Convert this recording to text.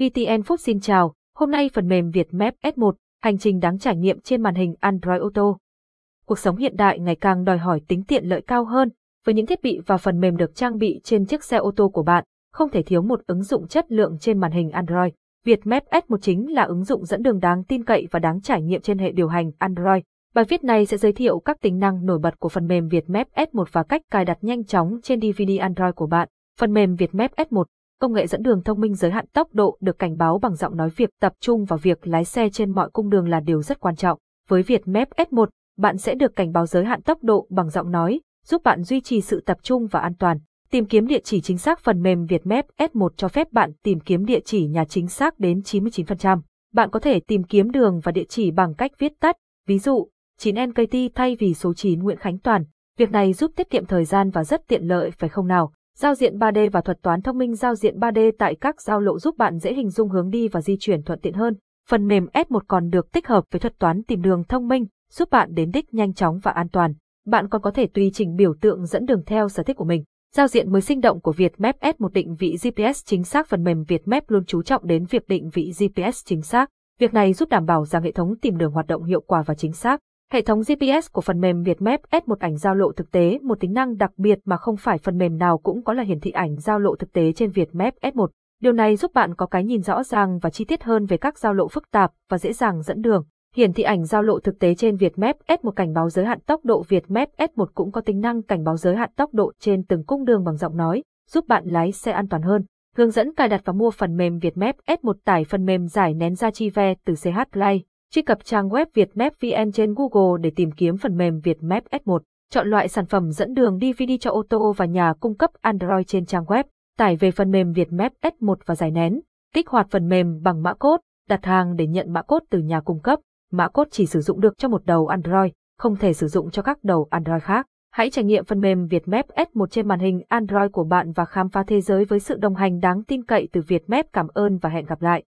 VTN Phúc xin chào, hôm nay phần mềm Việt Map S1, hành trình đáng trải nghiệm trên màn hình Android Auto. Cuộc sống hiện đại ngày càng đòi hỏi tính tiện lợi cao hơn, với những thiết bị và phần mềm được trang bị trên chiếc xe ô tô của bạn, không thể thiếu một ứng dụng chất lượng trên màn hình Android. Việt Map S1 chính là ứng dụng dẫn đường đáng tin cậy và đáng trải nghiệm trên hệ điều hành Android. Bài viết này sẽ giới thiệu các tính năng nổi bật của phần mềm Việt Map S1 và cách cài đặt nhanh chóng trên DVD Android của bạn. Phần mềm Việt Map S1 công nghệ dẫn đường thông minh giới hạn tốc độ được cảnh báo bằng giọng nói việc tập trung vào việc lái xe trên mọi cung đường là điều rất quan trọng. Với Việt Map S1, bạn sẽ được cảnh báo giới hạn tốc độ bằng giọng nói, giúp bạn duy trì sự tập trung và an toàn. Tìm kiếm địa chỉ chính xác phần mềm Vietmap S1 cho phép bạn tìm kiếm địa chỉ nhà chính xác đến 99%. Bạn có thể tìm kiếm đường và địa chỉ bằng cách viết tắt, ví dụ 9NKT thay vì số 9 Nguyễn Khánh Toàn. Việc này giúp tiết kiệm thời gian và rất tiện lợi phải không nào? Giao diện 3D và thuật toán thông minh giao diện 3D tại các giao lộ giúp bạn dễ hình dung hướng đi và di chuyển thuận tiện hơn. Phần mềm S1 còn được tích hợp với thuật toán tìm đường thông minh, giúp bạn đến đích nhanh chóng và an toàn. Bạn còn có thể tùy chỉnh biểu tượng dẫn đường theo sở thích của mình. Giao diện mới sinh động của Vietmap S1 định vị GPS chính xác phần mềm Vietmap luôn chú trọng đến việc định vị GPS chính xác. Việc này giúp đảm bảo rằng hệ thống tìm đường hoạt động hiệu quả và chính xác. Hệ thống GPS của phần mềm Vietmap S1 ảnh giao lộ thực tế một tính năng đặc biệt mà không phải phần mềm nào cũng có là hiển thị ảnh giao lộ thực tế trên Vietmap S1. Điều này giúp bạn có cái nhìn rõ ràng và chi tiết hơn về các giao lộ phức tạp và dễ dàng dẫn đường. Hiển thị ảnh giao lộ thực tế trên Vietmap S1 cảnh báo giới hạn tốc độ Vietmap S1 cũng có tính năng cảnh báo giới hạn tốc độ trên từng cung đường bằng giọng nói, giúp bạn lái xe an toàn hơn. Hướng dẫn cài đặt và mua phần mềm Vietmap S1 tải phần mềm giải nén ra chi ve từ CH Play. Truy cập trang web Vietmap VN trên Google để tìm kiếm phần mềm Vietmap S1. Chọn loại sản phẩm dẫn đường DVD cho ô tô và nhà cung cấp Android trên trang web. Tải về phần mềm Vietmap S1 và giải nén. Kích hoạt phần mềm bằng mã code, đặt hàng để nhận mã code từ nhà cung cấp. Mã code chỉ sử dụng được cho một đầu Android, không thể sử dụng cho các đầu Android khác. Hãy trải nghiệm phần mềm Vietmap S1 trên màn hình Android của bạn và khám phá thế giới với sự đồng hành đáng tin cậy từ Vietmap. Cảm ơn và hẹn gặp lại.